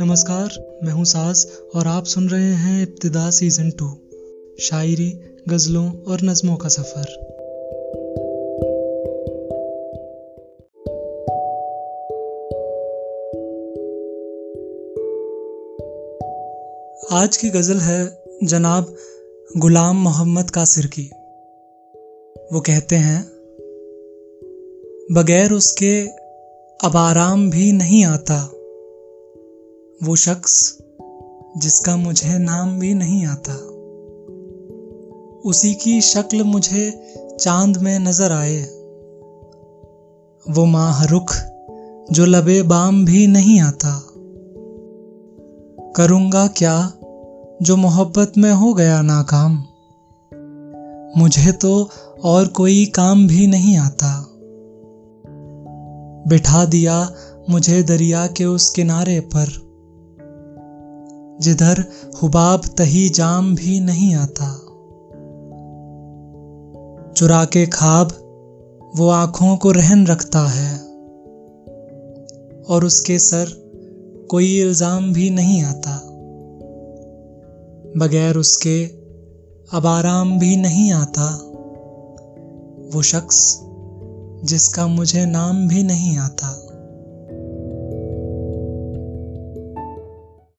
नमस्कार, मैं हूँ साज और आप सुन रहे हैं इब्तदा सीज़न टू, शायरी, गज़लों और नज़मों का सफ़र। आज की गज़ल है जनाब गुलाम मोहम्मद कासिर की। वो कहते हैं, बगैर उसके अब आराम भी नहीं आता। वो शख्स जिसका मुझे नाम भी नहीं आता। उसी की शक्ल मुझे चाँद में नज़र आए। वो माह रुख जो लबे बाम भी नहीं आता। करूँगा क्या जो मोहब्बत में हो गया नाकाम? मुझे तो और कोई काम भी नहीं आता। बिठा दिया मुझे दरिया के उस किनारे पर। जिधर हुबाब तही जाम भी नहीं आता। चुरा के खाब, वो आँखों को रहन रखता है। और उसके सर कोई इल्ज़ाम भी नहीं आता। बगैर उसके अब आराम भी नहीं आता। वो शख्स जिसका मुझे नाम भी नहीं आता।